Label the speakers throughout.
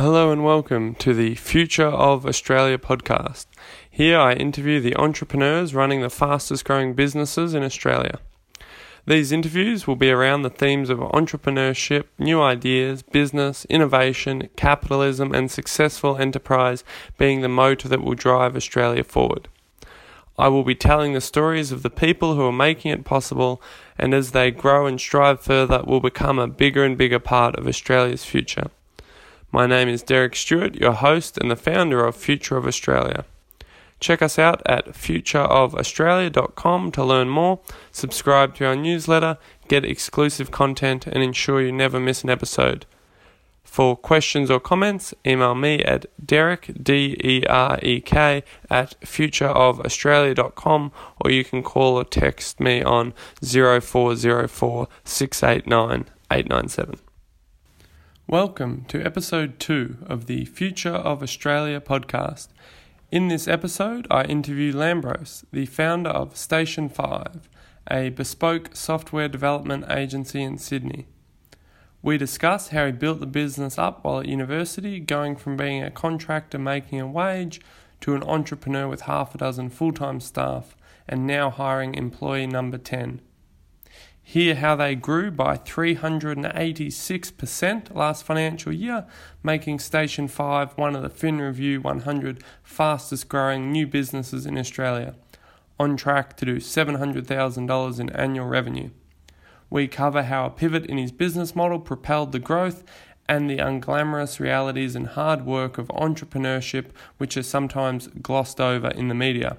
Speaker 1: Hello and welcome to the Future of Australia podcast. Here I interview the entrepreneurs running the fastest growing businesses in Australia. These interviews will be around the themes of entrepreneurship, new ideas, business, innovation, capitalism, and successful enterprise being the motor that will drive Australia forward. I will be telling the stories of the people who are making it possible, and as they grow and strive further, will become a bigger and bigger part of Australia's future. My name is Derek Stewart, your host and the founder of Future of Australia. Check us out at futureofaustralia.com to learn more, subscribe to our newsletter, get exclusive content, and ensure you never miss an episode. For questions or comments, email me at Derek, D E R E K, at futureofaustralia.com or you can call or text me on 0404 689 897. Welcome to episode 2 of the Future of Australia podcast. In this episode, I interview Lambros, the founder of Station 5, a bespoke software development agency in Sydney. We discuss how he built the business up while at university, going from being a contractor making a wage to an entrepreneur with half a dozen full time staff and now hiring employee number 10. Hear how they grew by 386% last financial year, making Station 5 one of the FinReview 100 fastest growing new businesses in Australia, on track to do $700,000 in annual revenue. We cover how a pivot in his business model propelled the growth and the unglamorous realities and hard work of entrepreneurship, which are sometimes glossed over in the media.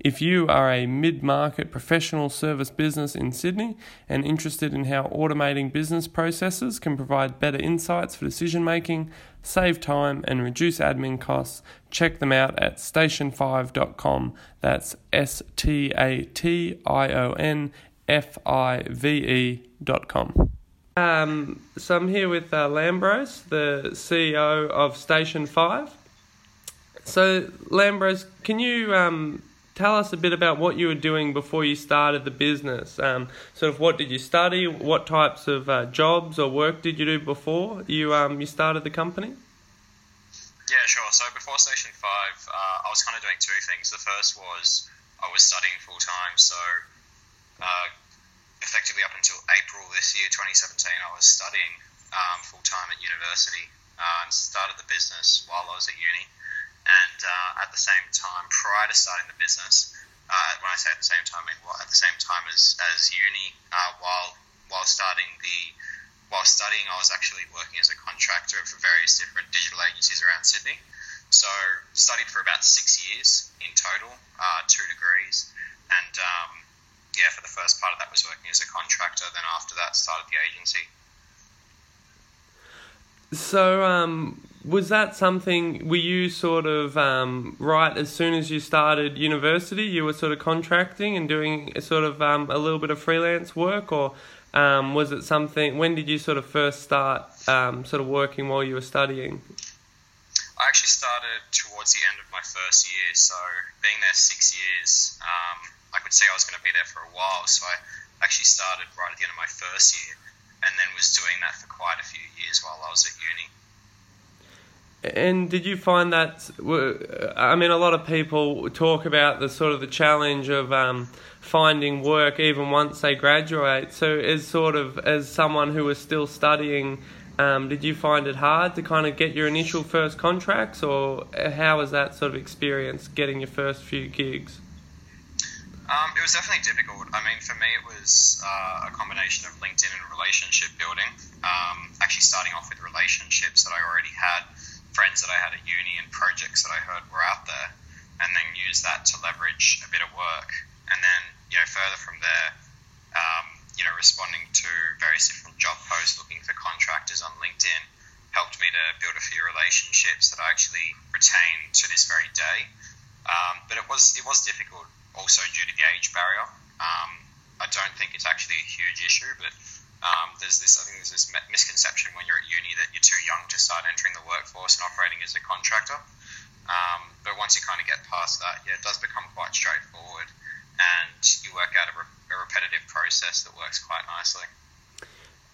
Speaker 1: If you are a mid market professional service business in Sydney and interested in how automating business processes can provide better insights for decision making, save time, and reduce admin costs, check them out at station5.com. That's S T A T I O N F-I-V-E dot com. Um, so I'm here with uh, Lambros, the CEO of Station 5. So, Lambros, can you um, tell us a bit about what you were doing before you started the business? Um, sort of what did you study? What types of uh, jobs or work did you do before you, um, you started the company?
Speaker 2: Yeah, sure. So before Station 5, uh, I was kind of doing two things. The first was I was studying full time, so uh, effectively up until April this year, 2017, I was studying um, full time at university uh, and started the business while I was at uni. And uh, at the same time, prior to starting the business, uh, when I say at the same time, I mean at the same time as, as uni, uh, while while starting the while studying, I was actually working as a contractor for various different digital agencies around Sydney. So studied for about six years in total, uh, two degrees, and um, yeah, for the first part of that was working as a contractor. Then after that, started the agency.
Speaker 1: So, um, was that something? Were you sort of um, right as soon as you started university? You were sort of contracting and doing sort of um, a little bit of freelance work, or um, was it something? When did you sort of first start um, sort of working while you were studying?
Speaker 2: I actually started towards the end of my first year, so being there six years, um, I could see I was going to be there for a while. So I actually started right at the end of my first year and then was doing that for quite a few years while I was at uni.
Speaker 1: And did you find that? I mean, a lot of people talk about the sort of the challenge of um, finding work even once they graduate. So, as sort of as someone who was still studying, um, did you find it hard to kind of get your initial first contracts, or how was that sort of experience getting your first few gigs?
Speaker 2: Um, it was definitely difficult. I mean, for me, it was uh, a combination of LinkedIn and relationship building. Um, actually, starting off with relationships that I already had, friends that I had at uni, and projects that I heard were out there, and then use that to leverage a bit of work. And then, you know, further from there, um, you know, responding to various different job posts, looking for contractors on LinkedIn, helped me to build a few relationships that I actually retain to this very day. Um, but it was it was difficult also due to the age barrier. Um, I don't think it's actually a huge issue, but um, there's this I think there's this misconception when you're at uni that you're too young to start entering the workforce and operating as a contractor. Um, but once you kind of get past that, yeah, it does become quite straightforward, and you work out a, re- a repetitive process that works quite nicely.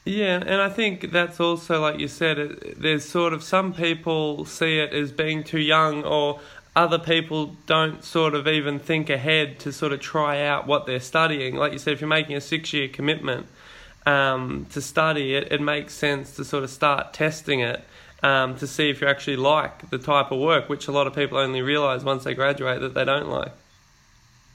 Speaker 1: Yeah, and I think that's also like you said. It, there's sort of some people see it as being too young, or other people don't sort of even think ahead to sort of try out what they're studying. Like you said, if you're making a six year commitment um, to study it, it makes sense to sort of start testing it um, to see if you actually like the type of work, which a lot of people only realise once they graduate that they don't like.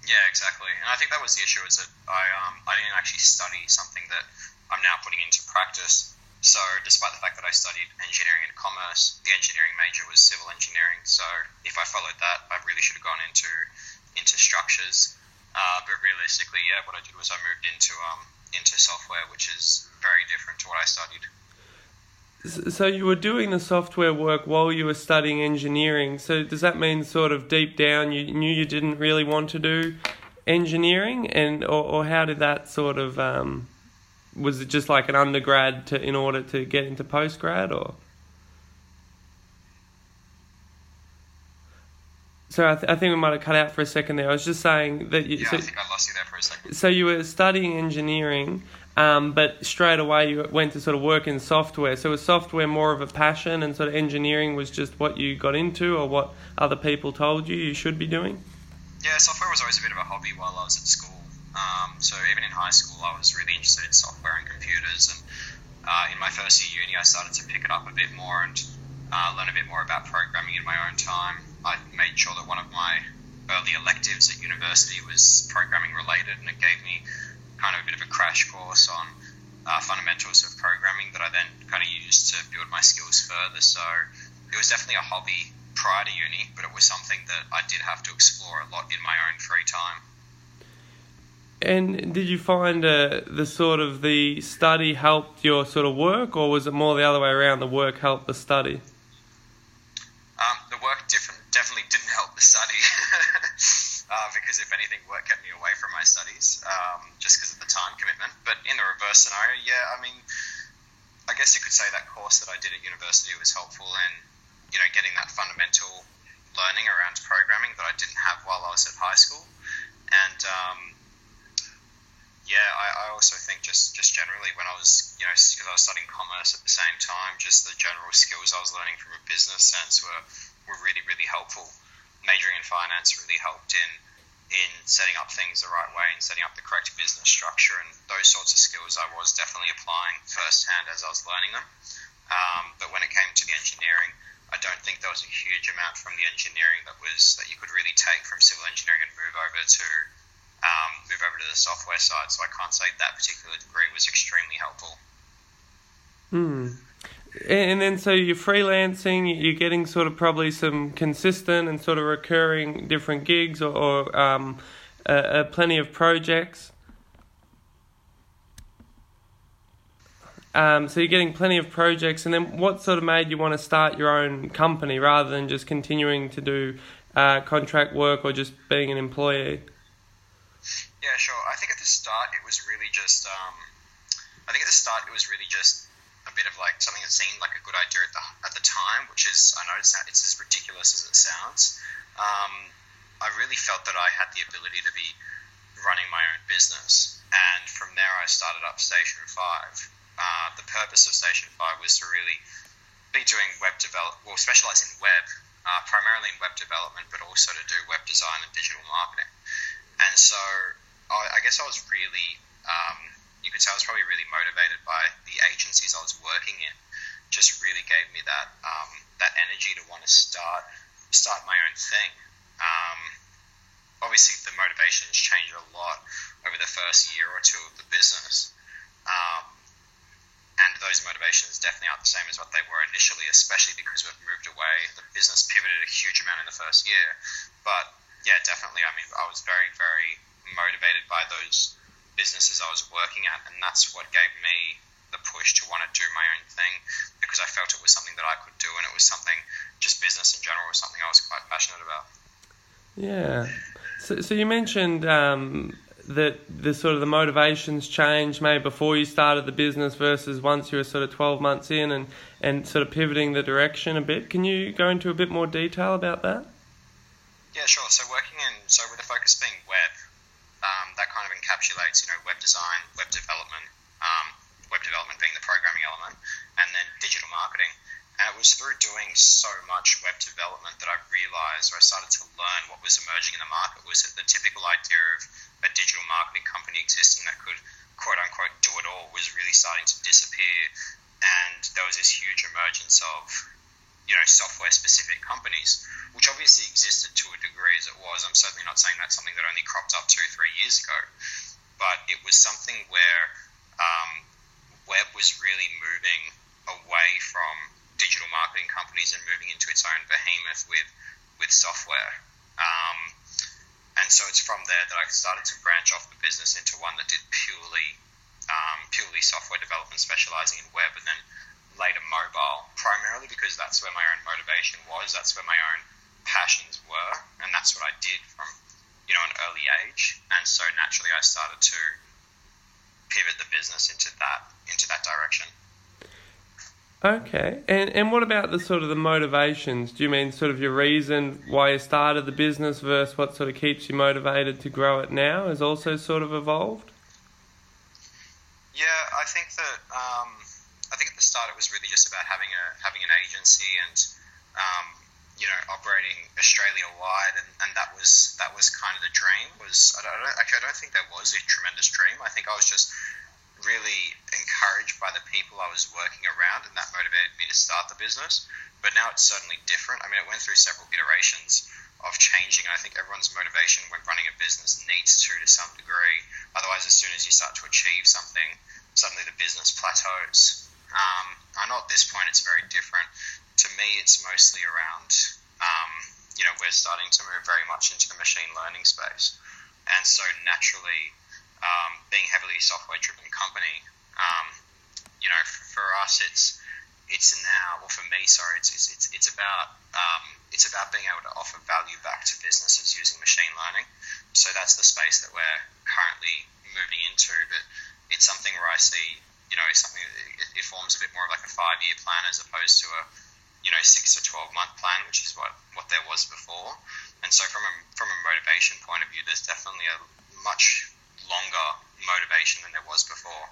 Speaker 2: Yeah, exactly. And I think that was the issue is that I um, I didn't actually study something that I'm now putting into practice. So, despite the fact that I studied engineering and commerce, the engineering major was civil engineering. So, if I followed that, I really should have gone into into structures. Uh, but realistically, yeah, what I did was I moved into um, into software, which is very different to what I studied.
Speaker 1: So you were doing the software work while you were studying engineering. So does that mean sort of deep down you knew you didn't really want to do engineering, and or, or how did that sort of um, was it just like an undergrad to in order to get into postgrad or? So I, th- I think we might have cut out for a second there. I was just saying that you.
Speaker 2: Yeah,
Speaker 1: so,
Speaker 2: I think I lost you there for a second.
Speaker 1: So you were studying engineering, um, but straight away you went to sort of work in software. So was software more of a passion, and sort of engineering was just what you got into, or what other people told you you should be doing?
Speaker 2: Yeah, software was always a bit of a hobby while I was at school. Um, so even in high school, I was really interested in software and computers, and uh, in my first year uni, I started to pick it up a bit more and uh, learn a bit more about programming in my own time. I made sure that one of my early electives at university was programming related, and it gave me kind of a bit of a crash course on uh, fundamentals of programming that I then kind of used to build my skills further. So it was definitely a hobby prior to uni, but it was something that I did have to explore a lot in my own free time.
Speaker 1: And did you find uh, the sort of the study helped your sort of work, or was it more the other way around? The work helped the study.
Speaker 2: Um, the work different, definitely didn't help the study. uh, because if anything, work kept me away from my studies, um, just because of the time commitment. But in the reverse scenario, yeah, I mean, I guess you could say that course that I did at university was helpful in, you know, getting that fundamental learning around programming that I didn't have while I was at high school. And um, yeah, I, I also think just just generally when I was, you know, because I was studying commerce at the same time, just the general skills I was learning from a business sense were were really really helpful majoring in finance really helped in in setting up things the right way and setting up the correct business structure and those sorts of skills I was definitely applying firsthand as I was learning them. Um, but when it came to the engineering, I don't think there was a huge amount from the engineering that was that you could really take from civil engineering and move over to um, move over to the software side. So I can't say that particular degree was extremely helpful.
Speaker 1: Hmm. And then so you're freelancing, you're getting sort of probably some consistent and sort of recurring different gigs or, or um, uh, uh, plenty of projects. Um, so you're getting plenty of projects, and then what sort of made you want to start your own company rather than just continuing to do uh, contract work or just being an employee?
Speaker 2: Yeah, sure. I think at the start it was really just. Um, I think at the start it was really just bit of like something that seemed like a good idea at the at the time, which is I know it's, it's as ridiculous as it sounds. Um, I really felt that I had the ability to be running my own business, and from there I started up Station Five. Uh, the purpose of Station Five was to really be doing web develop, well, specialize in web, uh, primarily in web development, but also to do web design and digital marketing. And so I, I guess I was really um, say I was probably really motivated by the agencies I was working in. Just really gave me that um, that energy to want to start start my own thing. Um, obviously, the motivations changed a lot over the first year or two of the business. Um, and those motivations definitely aren't the same as what they were initially, especially because we've moved away. The business pivoted a huge amount in the first year. But yeah, definitely. I mean, I was very, very motivated by those businesses I was working at, and that's what gave me the push to want to do my own thing because I felt it was something that I could do, and it was something just business in general was something I was quite passionate about.
Speaker 1: Yeah. So, so you mentioned um, that the sort of the motivations changed maybe before you started the business versus once you were sort of 12 months in and, and sort of pivoting the direction a bit. Can you go into a bit more detail about that?
Speaker 2: Yeah, sure. So working in, so with the focus being web, um, that kind of encapsulates, you know, web design, web development, um, web development being the programming element, and then digital marketing. And it was through doing so much web development that I realized, or I started to learn what was emerging in the market, was that the typical idea of a digital marketing company existing that could quote unquote do it all was really starting to disappear. And there was this huge emergence of, you know, software specific companies, which obviously existed to a degree as it was. I'm certainly not saying that's something that only cropped up two, three years ago, but it was something where um, web was really moving away from digital marketing companies and moving into its own behemoth with with software. Um, and so it's from there that I started to branch off the business into one that did purely um, purely software development, specializing in web, and then later mobile, primarily because that's where my own motivation was. That's where my own passions were, and that's what I did from you know an early age. And so naturally, I started to pivot the business into that into that direction.
Speaker 1: Okay, and and what about the sort of the motivations? Do you mean sort of your reason why you started the business versus what sort of keeps you motivated to grow it now has also sort of evolved?
Speaker 2: Yeah, I think that um, I think at the start it was really just about having a having an agency and um, you know operating Australia wide, and, and that was that was kind of the dream. Was I don't, actually I don't think there was a tremendous dream. I think I was just really encouraged by the people I was working around, and that motivated me to start the business. But now it's certainly different. I mean, it went through several iterations of changing. And I think everyone's motivation when running a business needs to to some degree. Otherwise, as soon as you start to achieve something, suddenly the business plateaus. Um, I know at this point it's very different. To me, it's mostly around, um, you know, we're starting to move very much into the machine learning space. And so naturally, um, being heavily software driven company, um, you know, for, us, it's it's now, well, for me, sorry, it's it's it's about um, it's about being able to offer value back to businesses using machine learning. So that's the space that we're currently moving into. But it's something where I see, you know, something it, it forms a bit more of like a five year plan as opposed to a you know six to twelve month plan, which is what what there was before. And so from a from a motivation point of view, there's definitely a much longer motivation than there was before.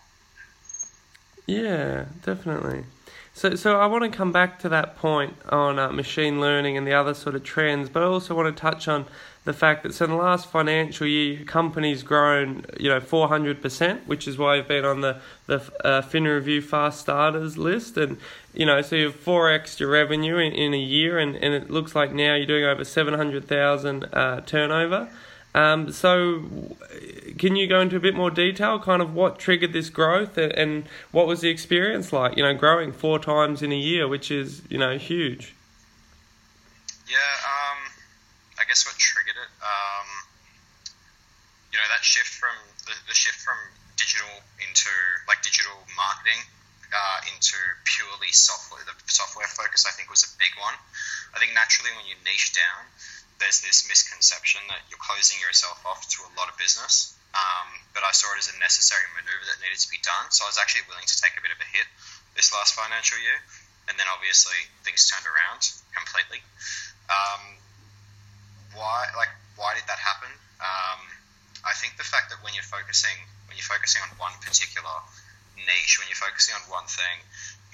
Speaker 1: Yeah, definitely. So, so I want to come back to that point on uh, machine learning and the other sort of trends, but I also want to touch on the fact that so in the last financial year, your company's grown, you know, 400%, which is why you've been on the, the uh, FinReview Fast Starters list. And, you know, so you have 4x your revenue in, in a year, and, and it looks like now you're doing over 700,000 uh, turnover. Um, so, can you go into a bit more detail, kind of what triggered this growth and, and, what was the experience like? You know, growing four times in a year, which is you know huge.
Speaker 2: Yeah, um, I guess what triggered it, um, you know, that shift from the, the, shift from digital into like digital marketing uh, into purely software. The software focus, I think, was a big one. I think naturally when you niche down there's this misconception that you're closing yourself off to a lot of business. Um, but I saw it as a necessary maneuver that needed to be done. So I was actually willing to take a bit of a hit this last financial year. And then obviously things turned around completely. Um, why, like, why did that happen? Um, I think the fact that when you're focusing, when you're focusing on one particular niche, when you're focusing on one thing,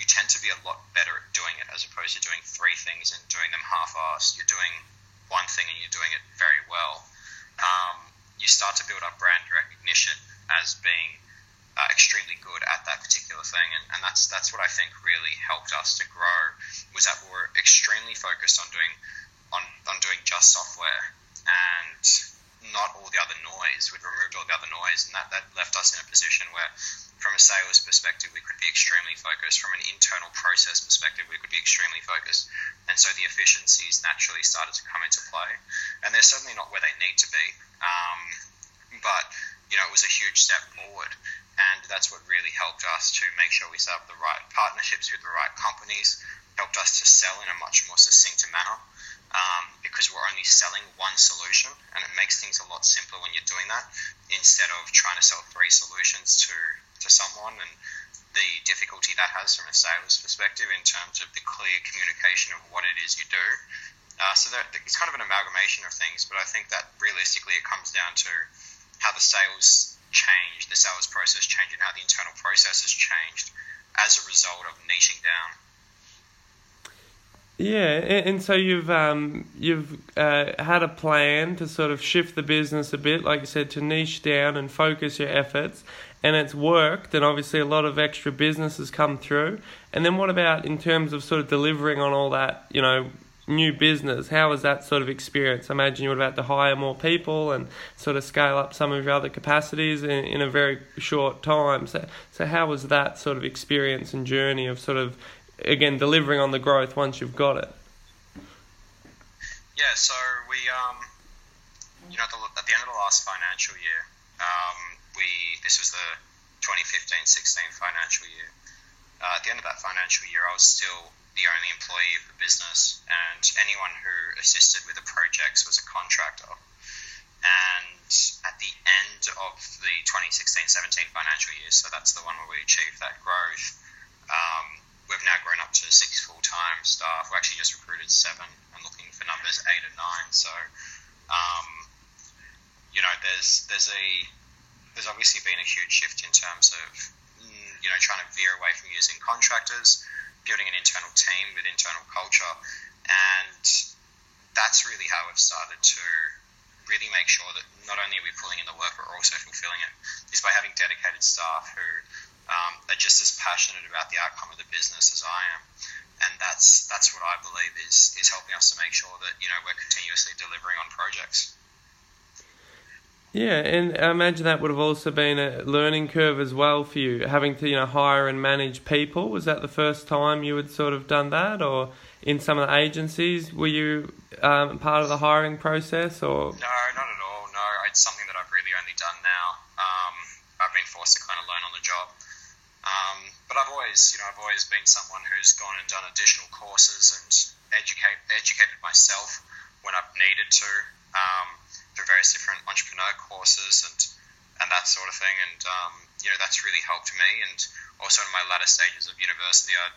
Speaker 2: you tend to be a lot better at doing it as opposed to doing three things and doing them half-assed. You're doing one thing and you're doing it very well, um, you start to build up brand recognition as being uh, extremely good at that particular thing, and, and that's that's what I think really helped us to grow. Was that we are extremely focused on doing on, on doing just software and not all the other noise. We'd removed all the other noise, and that, that left us in a position where from a sales perspective, we could be extremely focused. From an internal process perspective, we could be extremely focused. And so the efficiencies naturally started to come into play. And they're certainly not where they need to be. Um, but, you know, it was a huge step forward. And that's what really helped us to make sure we set up the right partnerships with the right companies, helped us to sell in a much more succinct manner. Um, because we're only selling one solution, and it makes things a lot simpler when you're doing that instead of trying to sell three solutions to to someone and difficulty that has from a sales perspective in terms of the clear communication of what it is you do. Uh, so that, it's kind of an amalgamation of things, but I think that realistically it comes down to how the sales change, the sales process change, and how the internal process has changed as a result of niching down.
Speaker 1: Yeah, and, and so you've um, you've uh, had a plan to sort of shift the business a bit, like you said, to niche down and focus your efforts, and it's worked. And obviously, a lot of extra business has come through. And then, what about in terms of sort of delivering on all that? You know, new business. How was that sort of experience? I imagine you would have had to hire more people and sort of scale up some of your other capacities in, in a very short time. So, so how was that sort of experience and journey of sort of again delivering on the growth once you've got it?
Speaker 2: Yeah, so we, um, you know, at the, at the, end of the last financial year, um, we this was the 2015-16 financial year. Uh, at the end of that financial year, I was still the only employee of the business, and anyone who assisted with the projects was a contractor. And at the end of the 2016-17 financial year, so that's the one where we achieved that growth, um, we've now grown up to six full-time staff. We actually just recruited seven. I'm looking for numbers eight and nine. So, um, you know, there's there's a there's obviously been a huge shift in terms of mm, you know trying to veer away from using contractors, building an internal team with internal culture, and that's really how we've started to really make sure that not only are we pulling in the work, but we're also fulfilling it, is by having dedicated staff who um, are just as passionate about the outcome of the business as I am. And that's that's what I believe is is helping us to make sure that you know we're continuously delivering on projects.
Speaker 1: Yeah, and I imagine that would have also been a learning curve as well for you, having to you know hire and manage people. Was that the first time you had sort of done that, or in some of the agencies, were you um, part of the hiring process, or?
Speaker 2: No, not at all. No, it's something that I've really only done now. Um, I've been forced to kind of learn on the job. Um, but I've always, you know, I've always been someone who's gone and done additional courses and educate educated myself when I've needed to um, various different entrepreneur courses and and that sort of thing. And um, you know, that's really helped me. And also in my latter stages of university, I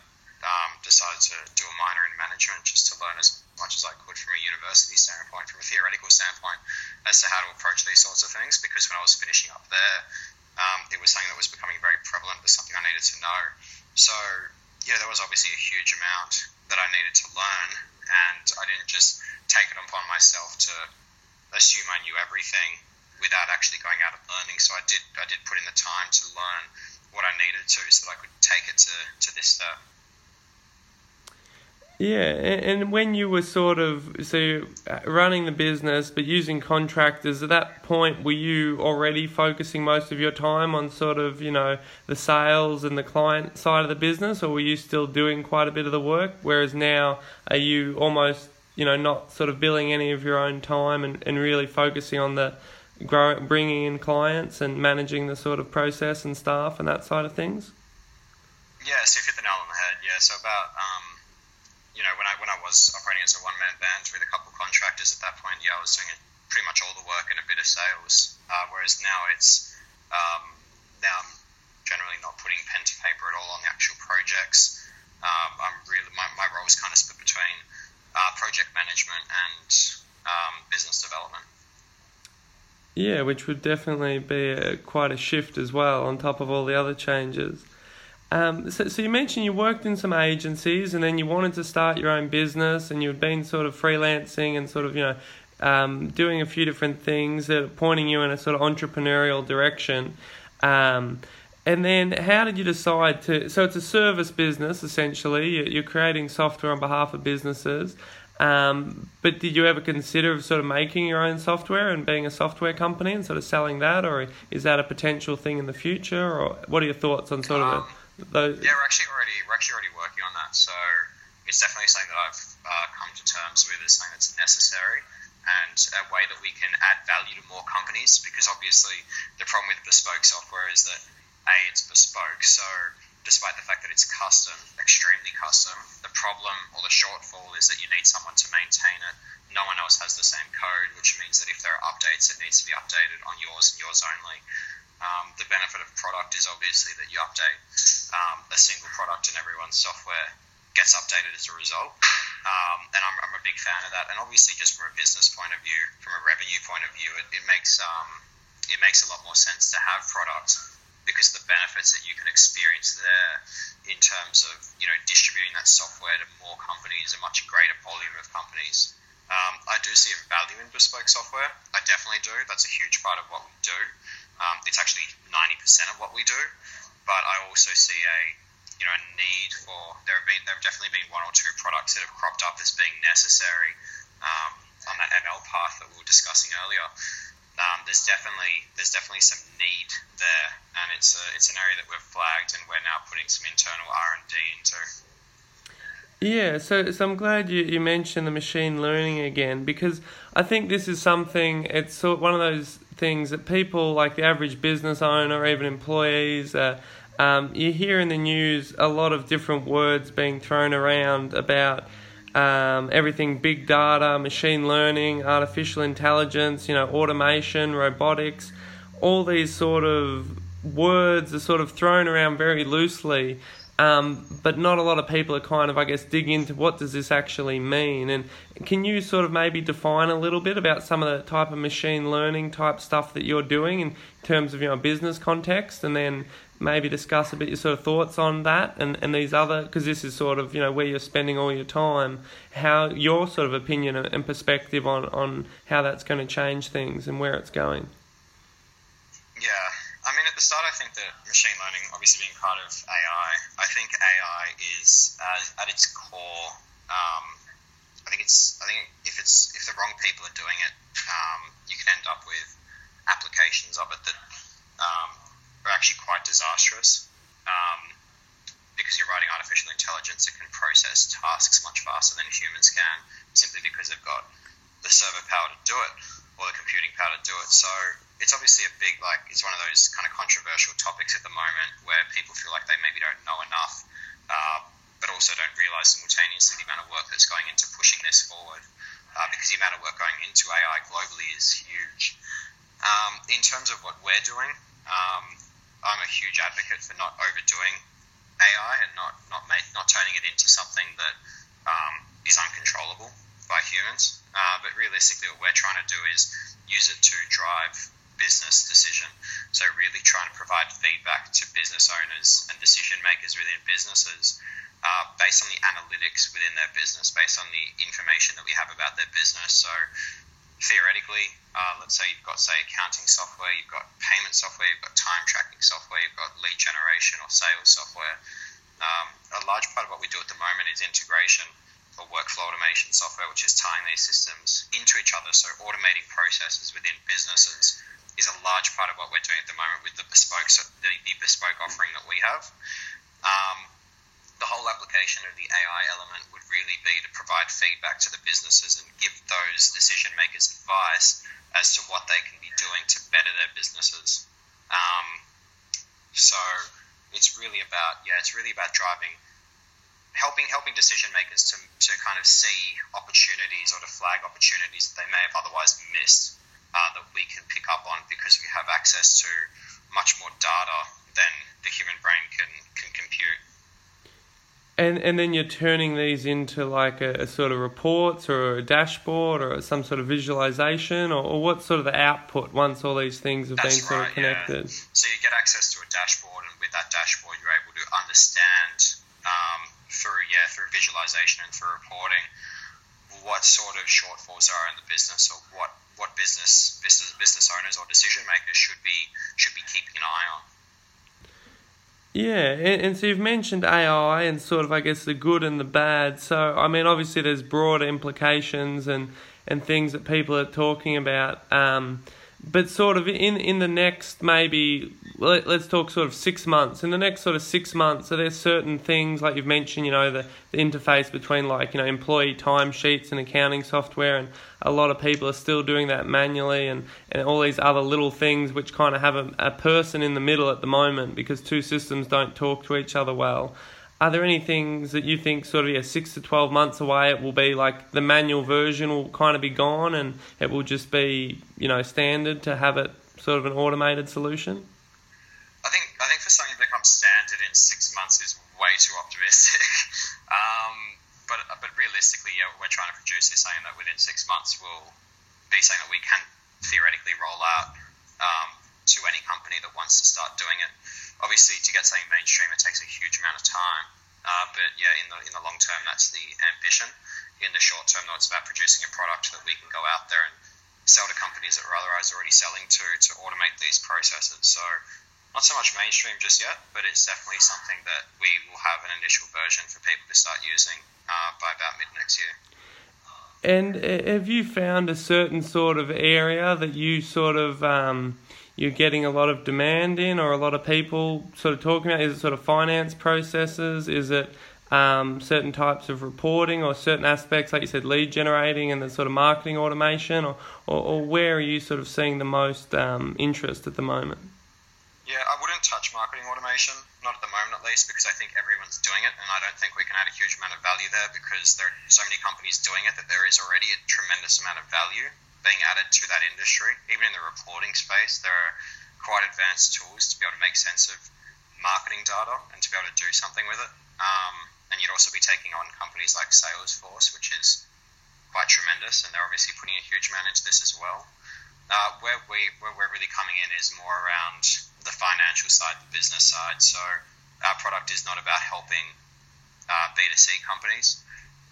Speaker 2: um, decided to do a minor in management just to learn as much as I could from a university standpoint, from a theoretical standpoint, as to how to approach these sorts of things. Because when I was finishing up there, um, it was something that was becoming very prevalent. It was something I needed to know. So, yeah, there was obviously a huge amount that I needed to learn, and I didn't just take it upon myself to assume I knew everything without actually going out and learning. So I did I did put in the time to learn what I needed to so that I could take it to, to this step.
Speaker 1: Yeah, and when you were sort of so uh, running the business but using contractors at that point, were you already focusing most of your time on sort of you know the sales and the client side of the business, or were you still doing quite a bit of the work? Whereas now, are you almost you know not sort of billing any of your own time and, and really focusing on the growing, bringing in clients and managing the sort of process and staff and that side of things?
Speaker 2: Yes, you hit the nail on the head. Yeah, so about. Um you know, when I when I was operating as a one man band with a couple of contractors at that point, yeah, I was doing pretty much all the work and a bit of sales. Uh, whereas now it's um, now I'm generally not putting pen to paper at all on the actual projects. Um, I'm really my, my role is kind of split between uh, project management and um, business development.
Speaker 1: Yeah, which would definitely be a, quite a shift as well, on top of all the other changes. Um, so, so you mentioned you worked in some agencies and then you wanted to start your own business and you'd been sort of freelancing and sort of, you know, um, doing a few different things that are pointing you in a sort of entrepreneurial direction. Um, and then how did you decide to? So it's a service business essentially. You're creating software on behalf of businesses. Um, but did you ever consider sort of making your own software and being a software company and sort of selling that, or is that a potential thing in the future? Or what are your thoughts on sort of?
Speaker 2: Um, those... Yeah, we're actually already we're actually already working on that. So it's definitely something that I've uh, come to terms with as something that's necessary and a way that we can add value to more companies. Because obviously, the problem with bespoke software is that a it's bespoke. So despite the fact that it's custom, extremely custom, the problem or the shortfall is that you need someone to maintain it. No one else has the same code, which means that if there are updates, it needs to be updated on yours and yours only. Um, the benefit of product is obviously that you update um, a single product and everyone's software gets updated as a result. Um, and I'm, I'm, a big fan of that. And obviously, just from a business point of view, from a revenue point of view, it, it makes um, it makes a lot more sense to have product because the benefits that you can experience there in terms of you know distributing that software to more companies a much greater volume of companies. Um, I do see a value in bespoke software. I definitely do. That's a huge part of what we do. Um, it's actually 90% of what we do. But I also see a you know a need for there have been there have definitely been one or two products that have cropped up as being necessary um, on that ML path that we were discussing earlier. Um, there's definitely there's definitely some need there, and it's a, it's an area that we've flagged, and we're now putting some internal R and D into.
Speaker 1: Yeah, so so I'm glad you, you mentioned the machine learning again because I think this is something. It's sort of one of those things that people like the average business owner, even employees, uh, um, you hear in the news a lot of different words being thrown around about um, everything big data, machine learning, artificial intelligence, you know, automation, robotics. All these sort of words are sort of thrown around very loosely um, but not a lot of people are kind of, I guess, digging into what does this actually mean. And can you sort of maybe define a little bit about some of the type of machine learning type stuff that you're doing in terms of your know, business context, and then maybe discuss a bit your sort of thoughts on that and, and these other because this is sort of you know where you're spending all your time how your sort of opinion and perspective on on how that's going to change things and where it's going
Speaker 2: yeah I mean, at the start, I think that machine learning, obviously being part of AI, I think AI is uh, at its core. Um, I think it's. I think if it's if the wrong people are doing it, um, you can end up with applications of it that um, are actually quite disastrous. Um, because you're writing artificial intelligence that can process tasks much faster than humans can, simply because they've got the server power to do it or the computing power to do it. So it's obviously a big like it's one of those kind of controversial topics at the moment where people feel like they maybe don't know enough, uh, but also don't realise simultaneously the amount of work that's going into pushing this forward. Uh, because the amount of work going into AI globally is huge. Um, in terms of what we're doing, um, I'm a huge advocate for not overdoing AI and not not make, not turning it into something that um, is uncontrollable by humans. Uh, but realistically, what we're trying to do is use it to drive business decision. So, really trying to provide feedback to business owners and decision makers within businesses uh, based on the analytics within their business, based on the information that we have about their business. So, theoretically, uh, let's say you've got, say, accounting software, you've got payment software, you've got time tracking software, you've got lead generation or sales software. Um, a large part of what we do at the moment is integration or workflow automation software, which is tying these systems into each other, so automating processes within businesses is a large part of what we're doing at the moment with the bespoke the, the bespoke offering that we have. Um, whole application of the AI element would really be to provide feedback to the businesses and give those decision makers advice as to what they can be doing to better their businesses. Um, so it's really about yeah, it's really about driving helping helping decision makers to, to kind of see opportunities or to flag opportunities that they may have otherwise missed uh, that we can pick up on because we have access to much more data than the human brain can, can compute.
Speaker 1: And and then you're turning these into like a, a, sort of reports or a dashboard or some sort of visualization or, or what sort of the output once all these things have
Speaker 2: That's
Speaker 1: been sort
Speaker 2: right,
Speaker 1: of connected.
Speaker 2: Yeah. So you get access to a dashboard, and with that dashboard, you're able to understand um, through yeah through visualization and through reporting what sort of shortfalls are in the business or what what business business business owners or decision makers should be should be keeping an eye on.
Speaker 1: Yeah, and, and, so you've mentioned AI and sort of, I guess, the good and the bad. So, I mean, obviously, there's broader implications and, and things that people are talking about. Um, but sort of in in the next maybe let, us talk sort of six months. In the next sort of six months are there certain things like you've mentioned you know the, the interface between like you know employee timesheets and accounting software and a lot of people are still doing that manually and, and all these other little things which kind of have a, a person in the middle at the moment because two systems don't talk to each other well are there any things that you think sort of yeah, six to 12 months away it will be like the manual version will kind of be gone and it will just be you know standard to have it sort of an automated solution?
Speaker 2: I think i think for something to become standard in six months is way too optimistic. Um, but but realistically yeah we're trying to produce is something that within six months will be something that we can theoretically roll out um, to any company that wants to start doing it obviously to get something mainstream, it takes a huge amount of time. Uh, but yeah, in the in the long term, that's the ambition. In the short term, though, it's about producing a product that we can go out there and sell to companies that we're otherwise already selling to to automate these processes. So not so much mainstream just yet, but it's definitely something that we will have an initial version for people to start using uh, by about mid next year.
Speaker 1: And uh, have you found a certain sort of area that you sort of um, you're getting a lot of demand in, or a lot of people sort of talking about? Is it sort of finance processes? Is it um, certain types of reporting, or certain aspects, like you said, lead generating and the sort of marketing automation, or, or, or where are you sort of seeing the most um, interest at the moment?
Speaker 2: Yeah, I wouldn't touch marketing automation, not at the moment at least, because I think everyone's doing it, and I don't think we can add a huge amount of value there because there are so many companies doing it that there is already a tremendous amount of value being added to that industry. Even in the reporting space, there are quite advanced tools to be able to make sense of marketing data and to be able to do something with it. Um, and you'd also be taking on companies like Salesforce, which is quite tremendous, and they're obviously putting a huge amount into this as well. Uh, where we where we're really coming in is more around the financial side, the business side. So our product is not about helping uh, B2C companies.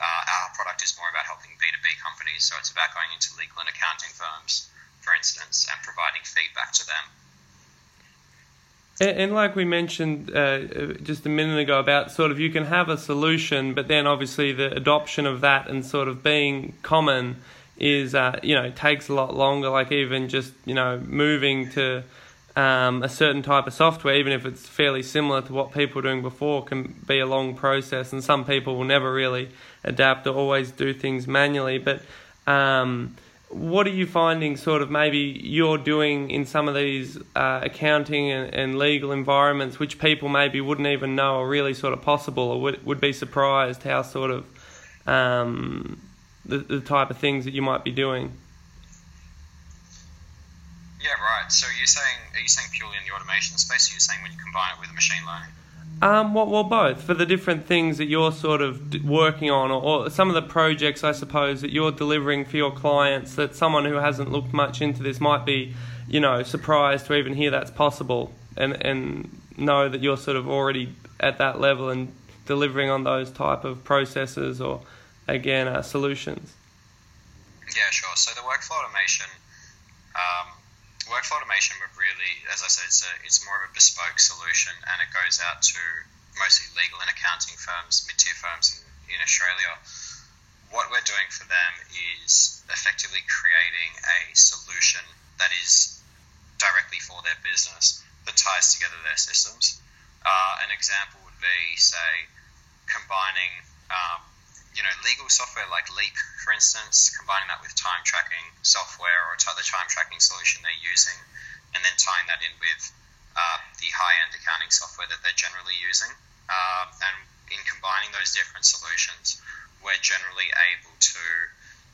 Speaker 2: Uh, our product is more about helping B2B companies. So it's about going into legal and accounting firms, for instance, and providing feedback to them.
Speaker 1: And, like we mentioned uh, just a minute ago about sort of you can have a solution, but then obviously the adoption of that and sort of being common is uh, you know takes a lot longer. Like even just you know moving to um, a certain type of software, even if it's fairly similar to what people were doing before, can be a long process, and some people will never really adapt or always do things manually. But um, what are you finding, sort of maybe you're doing in some of these uh, accounting and, and, legal environments, which people maybe wouldn't even know are really sort of possible, or would would be surprised how sort of um, the the type of things that you might be doing.
Speaker 2: Yeah, right. So you're saying, are you saying purely in the automation space, or you're saying when you combine it with machine learning?
Speaker 1: Um, well, well, both for the different things that you're sort of working on, or, or, some of the projects, I suppose, that you're delivering for your clients. That someone who hasn't looked much into this might be, you know, surprised to even hear that's possible, and and know that you're sort of already at that level and delivering on those type of processes or, again, uh, solutions.
Speaker 2: Yeah, sure. So the workflow automation. Um, workflow automation would really, as I said, it's, a, it's more of a bespoke solution and it goes out to mostly legal and accounting firms, mid tier firms in, in Australia. What we're doing for them is effectively creating a solution that is directly for their business that ties together their systems. Uh, an example would be, say, combining um, you know, legal software like Leap, for instance, combining that with time tracking software or other time tracking solution they're using, and then tying that in with uh, the high end accounting software that they're generally using. Uh, and in combining those different solutions, we're generally able to,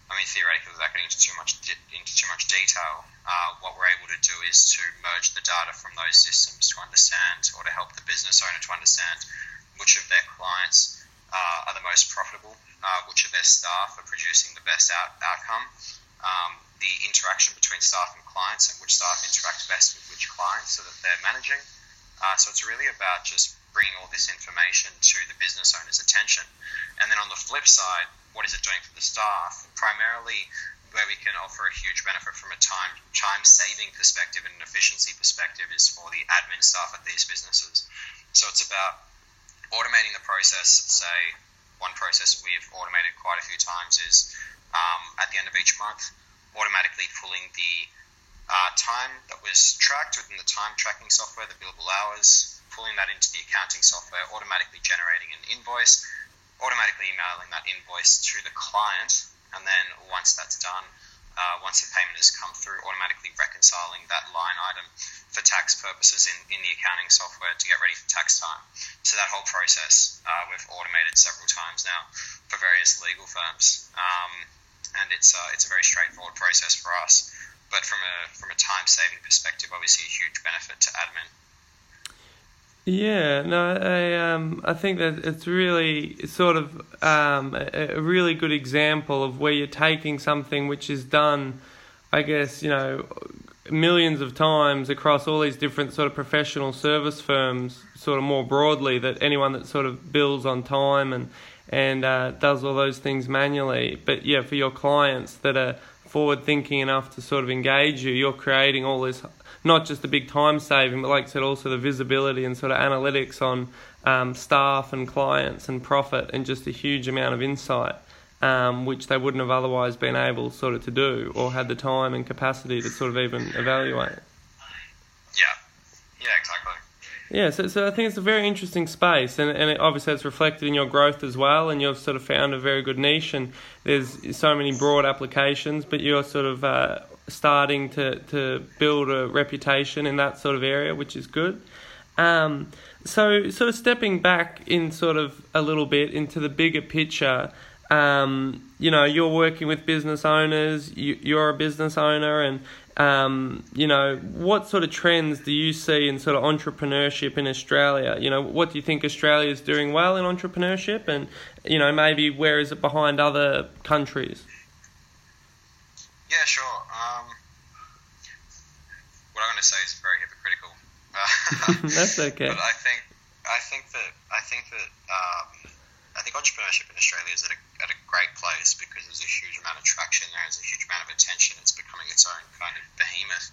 Speaker 2: I mean, theoretically, without getting into too much into too much detail, uh, what we're able to do is to merge the data from those systems to understand, or to help the business owner to understand which of their clients uh, are the most profitable, uh, which of their staff are producing the best out, outcome, um, the interaction between staff and clients, and which staff interact best with which clients so that they're managing. Uh, so it's really about just bringing all this information to the business owner's attention. And then on the flip side, what is it doing for the staff? Primarily, where we can offer a huge benefit from a time time saving perspective and an efficiency perspective is for the admin staff at these businesses. So it's about automating the process, say, one process we've automated quite a few times is um, at the end of each month, automatically pulling the uh, time that was tracked within the time tracking software, the billable hours, pulling that into the accounting software, automatically generating an invoice, automatically emailing that invoice to the client, and then once that's done, uh, once the payment has come through, automatically reconciling that line item for tax purposes in, in the accounting software to get ready for tax time. So that whole process uh, we've automated several times now for various legal firms, um, and it's uh, it's a very straightforward process for us. But from a from a time saving perspective, obviously a huge benefit to admin.
Speaker 1: Yeah, no, I um, I think that it's really sort of um, a, a really good example of where you're taking something which is done, I guess you know, millions of times across all these different sort of professional service firms, sort of more broadly, that anyone that sort of bills on time and and uh, does all those things manually. But yeah, for your clients that are forward thinking enough to sort of engage you, you're creating all this not just the big time saving, but like I said, also the visibility and sort of analytics on um, staff and clients and profit and just a huge amount of insight. Um, which they wouldn't have otherwise been able sort of to do or had the time and capacity to sort of even evaluate.
Speaker 2: Yeah, yeah, exactly.
Speaker 1: Yeah, so, so I think it's a very interesting space, and, and it obviously it's reflected in your growth as well, and you've sort of found a very good niche, and there's so many broad applications, but you're sort of uh, starting to, to build a reputation in that sort of area, which is good. Um, so, sort of stepping back in sort of a little bit into the bigger picture, um, you know, you're working with business owners, you, you're a business owner, and, um, you know, what sort of trends do you see in sort of entrepreneurship in Australia? You know, what do you think Australia is doing well in entrepreneurship, and, you know, maybe where is it behind other countries?
Speaker 2: Yeah, sure. Going to say is very hypocritical.
Speaker 1: That's okay.
Speaker 2: But I think I think that I think that um, I think entrepreneurship in Australia is at a, at a great place because there's a huge amount of traction. There's a huge amount of attention. It's becoming its own kind of behemoth.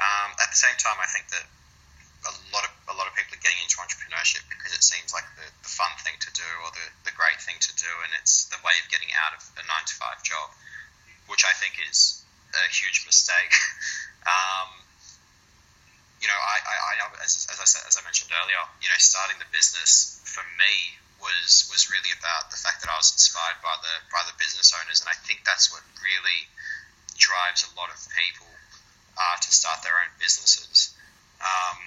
Speaker 2: Um, at the same time, I think that a lot of a lot of people are getting into entrepreneurship because it seems like the, the fun thing to do or the, the great thing to do, and it's the way of getting out of a nine to five job, which I think is a huge mistake. um, you know, I, I, I as, as I said, as I mentioned earlier, you know, starting the business for me was was really about the fact that I was inspired by the by the business owners, and I think that's what really drives a lot of people uh, to start their own businesses. Um,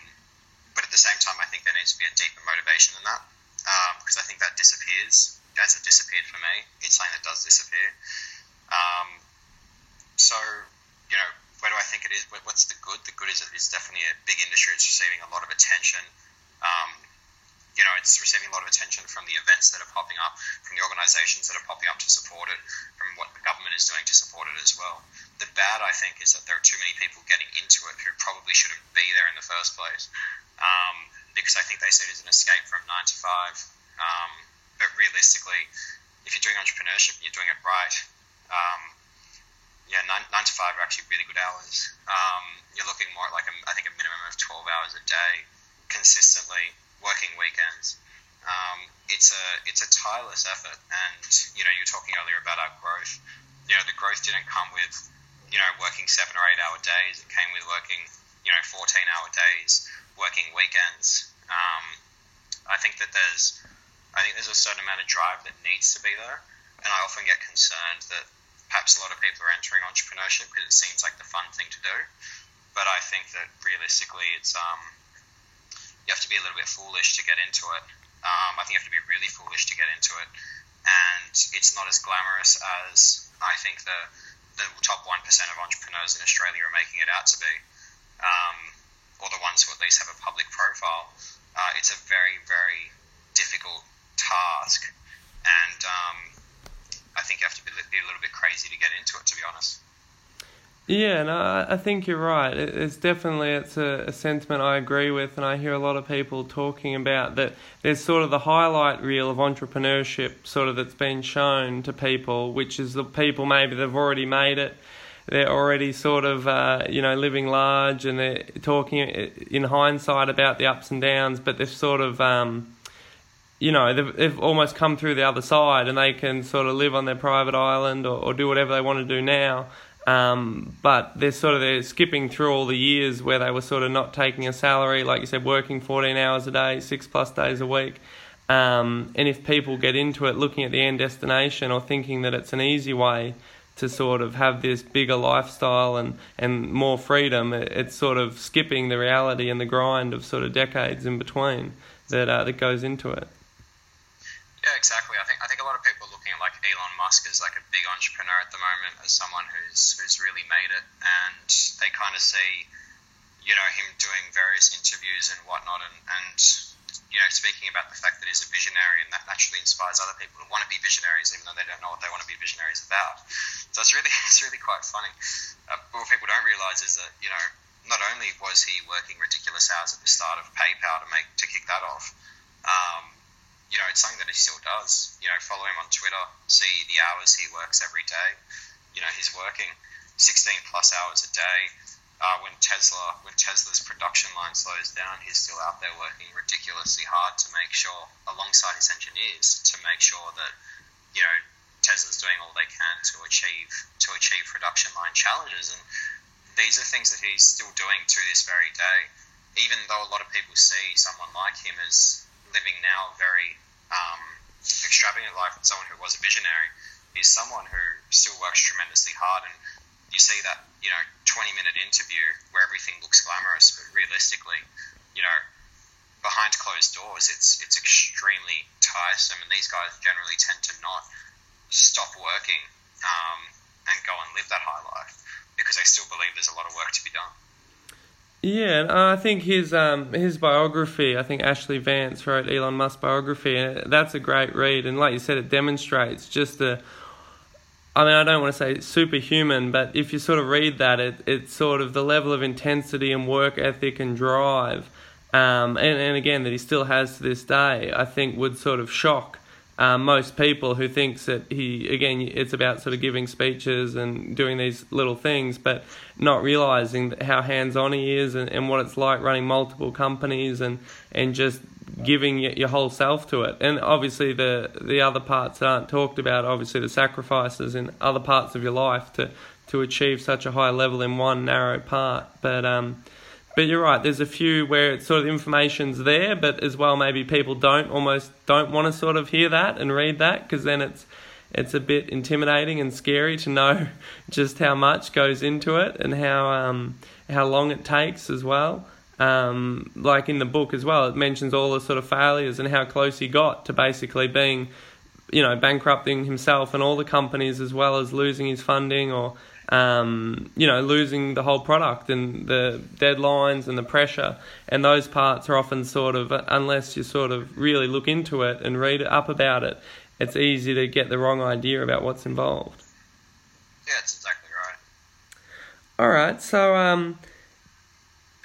Speaker 2: but at the same time, I think there needs to be a deeper motivation than that because um, I think that disappears as it disappeared for me. It's something that does disappear. Um, so you know, where do I think it is? What's the good? The good is it's definitely a big industry. It's receiving a lot of attention. Um, you know, it's receiving a lot of attention from the events that are popping up, from the organisations that are popping up to support it, from what the government is doing to support it as well. The bad, I think, is that there are too many people getting into it who probably shouldn't be there in the first place, um, because I think they see it as an escape from nine to five. Um, but realistically, if you're doing entrepreneurship and you're doing it right, nine, to five are actually really good hours. Um, you're looking more at like a, I think a minimum of 12 hours a day consistently, working weekends. Um, it's a it's a tireless effort, and you know you were talking earlier about our growth. You know the growth didn't come with you know working seven or eight hour days. It came with working you know 14 hour days, working weekends. Um, I think that there's I think there's a certain amount of drive that needs to be there, and I often get concerned that perhaps a lot of people are entering entrepreneurship because it seems like the fun thing to do. But I think that realistically, it's um, you have to be a little bit foolish to get into it. Um, I think you have to be really foolish to get into it, and it's not as glamorous as I think the the top one percent of entrepreneurs in Australia are making it out to be, um, or the ones who at least have a public profile. Uh, it's a very very difficult task, and um, I think you have to be, be little bit crazy to get into it, to be honest.
Speaker 1: Yeah, no, I think you're right. It's definitely it's a, a, sentiment I agree with, and I hear a lot of people talking about that. There's sort of the highlight reel of entrepreneurship, sort of that's been shown to people, which is the people maybe they've already made it, they're already sort of uh, you know living large, and they're talking in hindsight about the ups and downs, but they've sort of um, you know, they've, they've almost come through the other side and they can sort of live on their private island or, or do whatever they want to do now. Um, but they're sort of they're skipping through all the years where they were sort of not taking a salary, like you said, working 14 hours a day, six plus days a week. Um, and if people get into it looking at the end destination or thinking that it's an easy way to sort of have this bigger lifestyle and, and more freedom, it's sort of skipping the reality and the grind of sort of decades in between that uh, that goes into it.
Speaker 2: Yeah, exactly. I think I think a lot of people are looking at like Elon Musk as like a big entrepreneur at the moment, as someone who's who's really made it, and they kind of see, you know, him doing various interviews and whatnot, and, and you know, speaking about the fact that he's a visionary and that naturally inspires other people to want to be visionaries, even though they don't know what they want to be visionaries about. So it's really, it's really quite funny. Uh, what people don't realise is that, you know, not only was he working ridiculous hours at the start of PayPal to make to kick that off, um, you know, it's something that he still does. You know, follow him on Twitter, see the hours he works every day. You know, he's working 16 plus hours a day uh, when Tesla when Tesla's production line slows down, he's still out there working ridiculously hard to make sure, alongside his engineers, to make sure that you know Tesla's doing all they can to achieve to achieve production line challenges, and these are things that he's still doing to this very day. Even though a lot of people see someone like him as living now a very um, extravagant life and someone who was a visionary, he's someone who still works tremendously hard and you see that you know 20 minute interview where everything looks glamorous, but realistically, you know, behind closed doors, it's it's extremely tiresome, and these guys generally tend to not stop working um, and go and live that high life because they still believe there's a lot of work to be done.
Speaker 1: Yeah, and I think his um, his biography. I think Ashley Vance wrote Elon Musk biography, and that's a great read. And like you said, it demonstrates just the I mean, I don't want to say superhuman, but if you sort of read that, it, it's sort of the level of intensity and work ethic and drive, um, and, and again, that he still has to this day, I think would sort of shock most people who thinks that he, again, it's about sort of giving speeches and doing these little things, but not realizing how hands on he is and, and what it's like running multiple companies and, and just giving your whole self to it. And obviously, the the other parts that aren't talked about, obviously the sacrifices in other parts of your life to to achieve such a high level in one narrow part. But um, but you're right. There's a few where it's sort of information's there, but as well maybe people don't almost don't want to sort of hear that and read that because then it's it's a bit intimidating and scary to know just how much goes into it and how um, how long it takes as well um, like in the book as well, it mentions all the sort of failures and how close he got to basically being, you know, bankrupting himself and all the companies as well as losing his funding or, um, you know, losing the whole product and the deadlines and the pressure. And those parts are often sort of, unless you sort of really look into it and read up about it, it's easy to get the wrong idea about what's involved.
Speaker 2: Yeah, that's exactly right.
Speaker 1: All right, so um,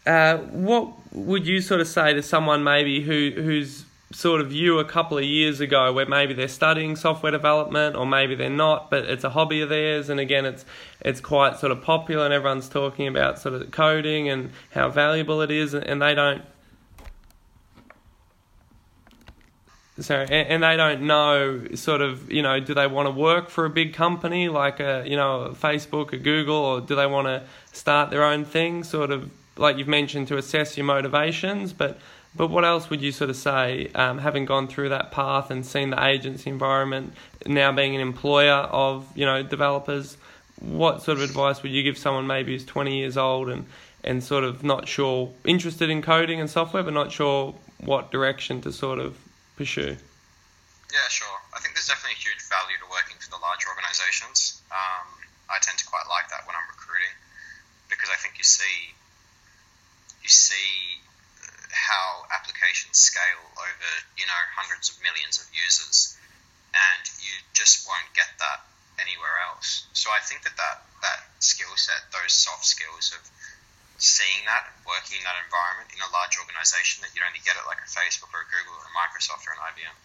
Speaker 1: uh, what would you sort of say to someone maybe who who's sort of you a couple of years ago where maybe they're studying software development or maybe they're not but it's a hobby of theirs. And again it's it's quite sort of popular and everyone's talking about sort of coding and how valuable it is. And they don't sorry and, they don't know sort of you know do they want to work for a big company like a you know facebook or google or do they want to start their own thing? Sort of like you've mentioned, to assess your motivations, but but what else would you sort of say, um, having gone through that path and seen the agency environment, now being an employer of you know developers? What sort of advice would you give someone maybe who's 20 years old and and sort of not sure, interested in coding and software, but not sure what direction to sort of pursue?
Speaker 2: Yeah, sure. I think there's definitely a huge value to working for the large organisations. Um, I tend to quite like that when I'm recruiting because I think you see you see how applications scale over you know hundreds of millions of users, and you just won't get that anywhere else. So I think that that, that skill set, those soft skills of seeing that, working in that environment in a large organization that you only get it like a Facebook or a Google or a Microsoft or an IBM.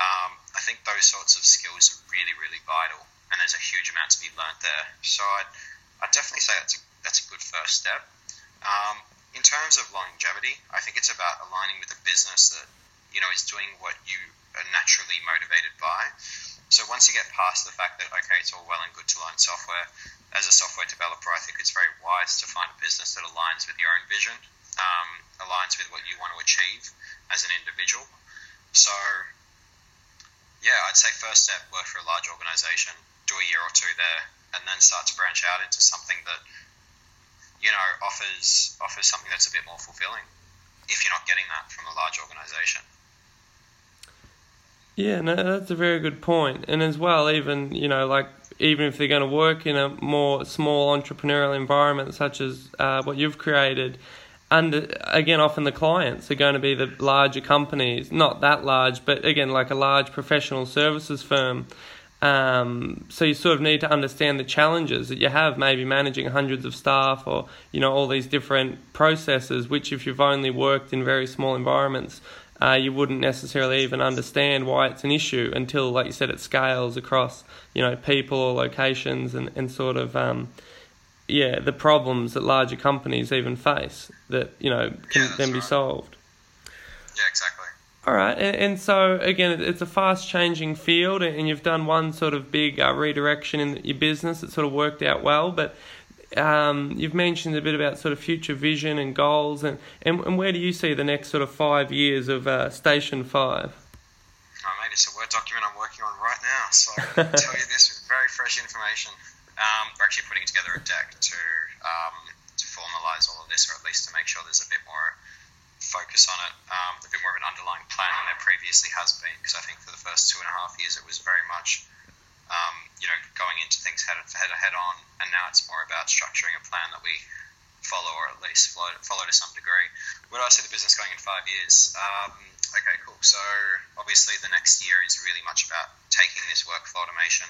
Speaker 2: Um, I think those sorts of skills are really, really vital, and there's a huge amount to be learned there. So I'd, I'd definitely say that's a, that's a good first step. Um, in terms of longevity, I think it's about aligning with a business that you know is doing what you are naturally motivated by. So once you get past the fact that okay, it's all well and good to learn software, as a software developer, I think it's very wise to find a business that aligns with your own vision, um, aligns with what you want to achieve as an individual. So yeah, I'd say first step work for a large organization, do a year or two there, and then start to branch out into something that you know, offers offers something that's a bit more fulfilling if you're not getting that from a large organization.
Speaker 1: Yeah, no, that's a very good point. And as well, even you know, like even if they're going to work in a more small entrepreneurial environment such as uh, what you've created, and again often the clients are going to be the larger companies not that large but again like a large professional services firm um, so you sort of need to understand the challenges that you have maybe managing hundreds of staff or you know all these different processes which if you've only worked in very small environments uh, you wouldn't necessarily even understand why it's an issue until like you said it scales across you know people or locations and, and sort of um, yeah, the problems that larger companies even face that you know can
Speaker 2: Yeah,
Speaker 1: then be solved.
Speaker 2: Yeah, exactly.
Speaker 1: All right, and, so again, it's a fast-changing field, and you've done one sort of big uh, redirection in your business that sort of worked out well. But um, you've mentioned a bit about sort of future vision and goals, and, and, and where do you see the next sort of five years of uh, Station Five?
Speaker 2: Oh, mate, it's a Word document I'm working on right now, so I can tell you this with very fresh information. Um, we're actually putting together a deck to um, to formalise all of this, or at least to make sure there's a bit more focus on it, um, a bit more of an underlying plan than there previously has been. Because I think for the first two and a half years, it was very much, um, you know, going into things head head head on, and now it's more about structuring a plan that we follow, or at least follow, follow to some degree. Where do I see the business going in five years? Um, okay, cool. So obviously, the next year is really much about taking this workflow automation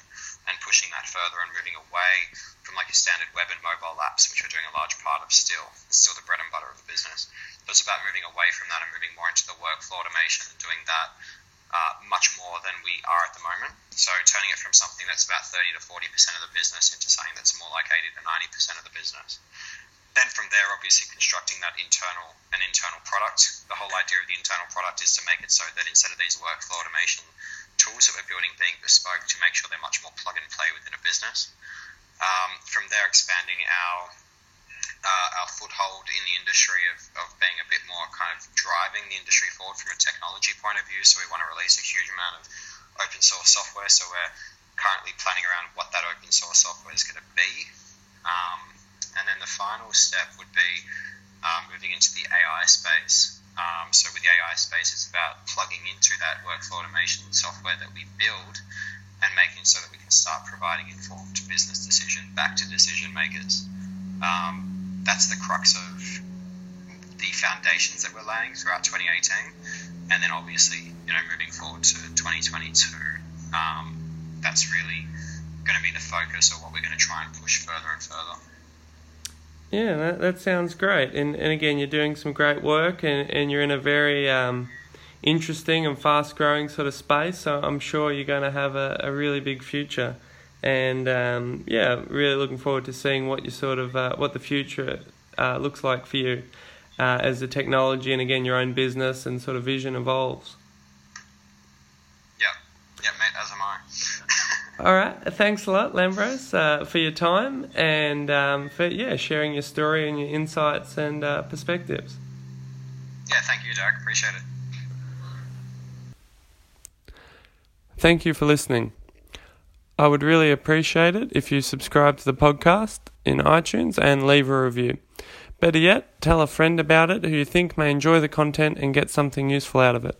Speaker 2: and pushing that further and moving away from like your standard web and mobile apps, which we're doing a large part of still. Still the bread and butter of the business. But it's about moving away from that and moving more into the workflow automation and doing that uh, much more than we are at the moment. So turning it from something that's about 30 to 40% of the business into something that's more like 80 to 90% of the business then from there, obviously constructing that internal an internal product. The whole idea of the internal product is to make it so that instead of these workflow automation tools that we're building being bespoke, to make sure they're much more plug and play within a business. Um, from there, expanding our uh, our foothold in the industry of, of being a bit more kind of driving the industry forward from a technology point of view. So we want to release a huge amount of open source software. So we're currently planning around what that open source software is going to be. Um, and then the final step would be um, moving into the AI space. Um, so with the AI space, it's about plugging into that workflow automation software that we build and making so that we can start providing informed business decision back to decision makers. Um, that's the crux of the foundations that we're laying throughout 2018, and then obviously, you know, moving forward to 2022, um, that's really going to be the focus of what we're going to try and push further and further.
Speaker 1: Yeah, that, that sounds great. And and again, you're doing some great work, and, and you're in a very um, interesting and fast growing sort of space. So I'm sure you're going to have a, a really big future. And um, yeah, really looking forward to seeing what you sort of uh, what the future uh, looks like for you uh, as the technology and again your own business and sort of vision evolves.
Speaker 2: Yeah, yeah, mate, as am I.
Speaker 1: All right, thanks a lot, Lambros, uh, for your time and um, for yeah sharing your story and your insights and uh, perspectives.
Speaker 2: yeah, thank you, Derek. Appreciate it.
Speaker 1: Thank you for listening. I would really appreciate it if you subscribe to the podcast in iTunes and leave a review. Better yet, tell a friend about it who you think may enjoy the content and get something useful out of it.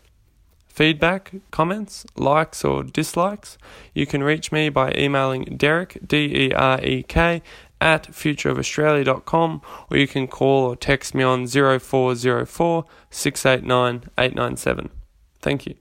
Speaker 1: Feedback, comments, likes, or dislikes, you can reach me by emailing Derek, D E R E K, at futureofaustralia.com, or you can call or text me on 0404 689 897. Thank you.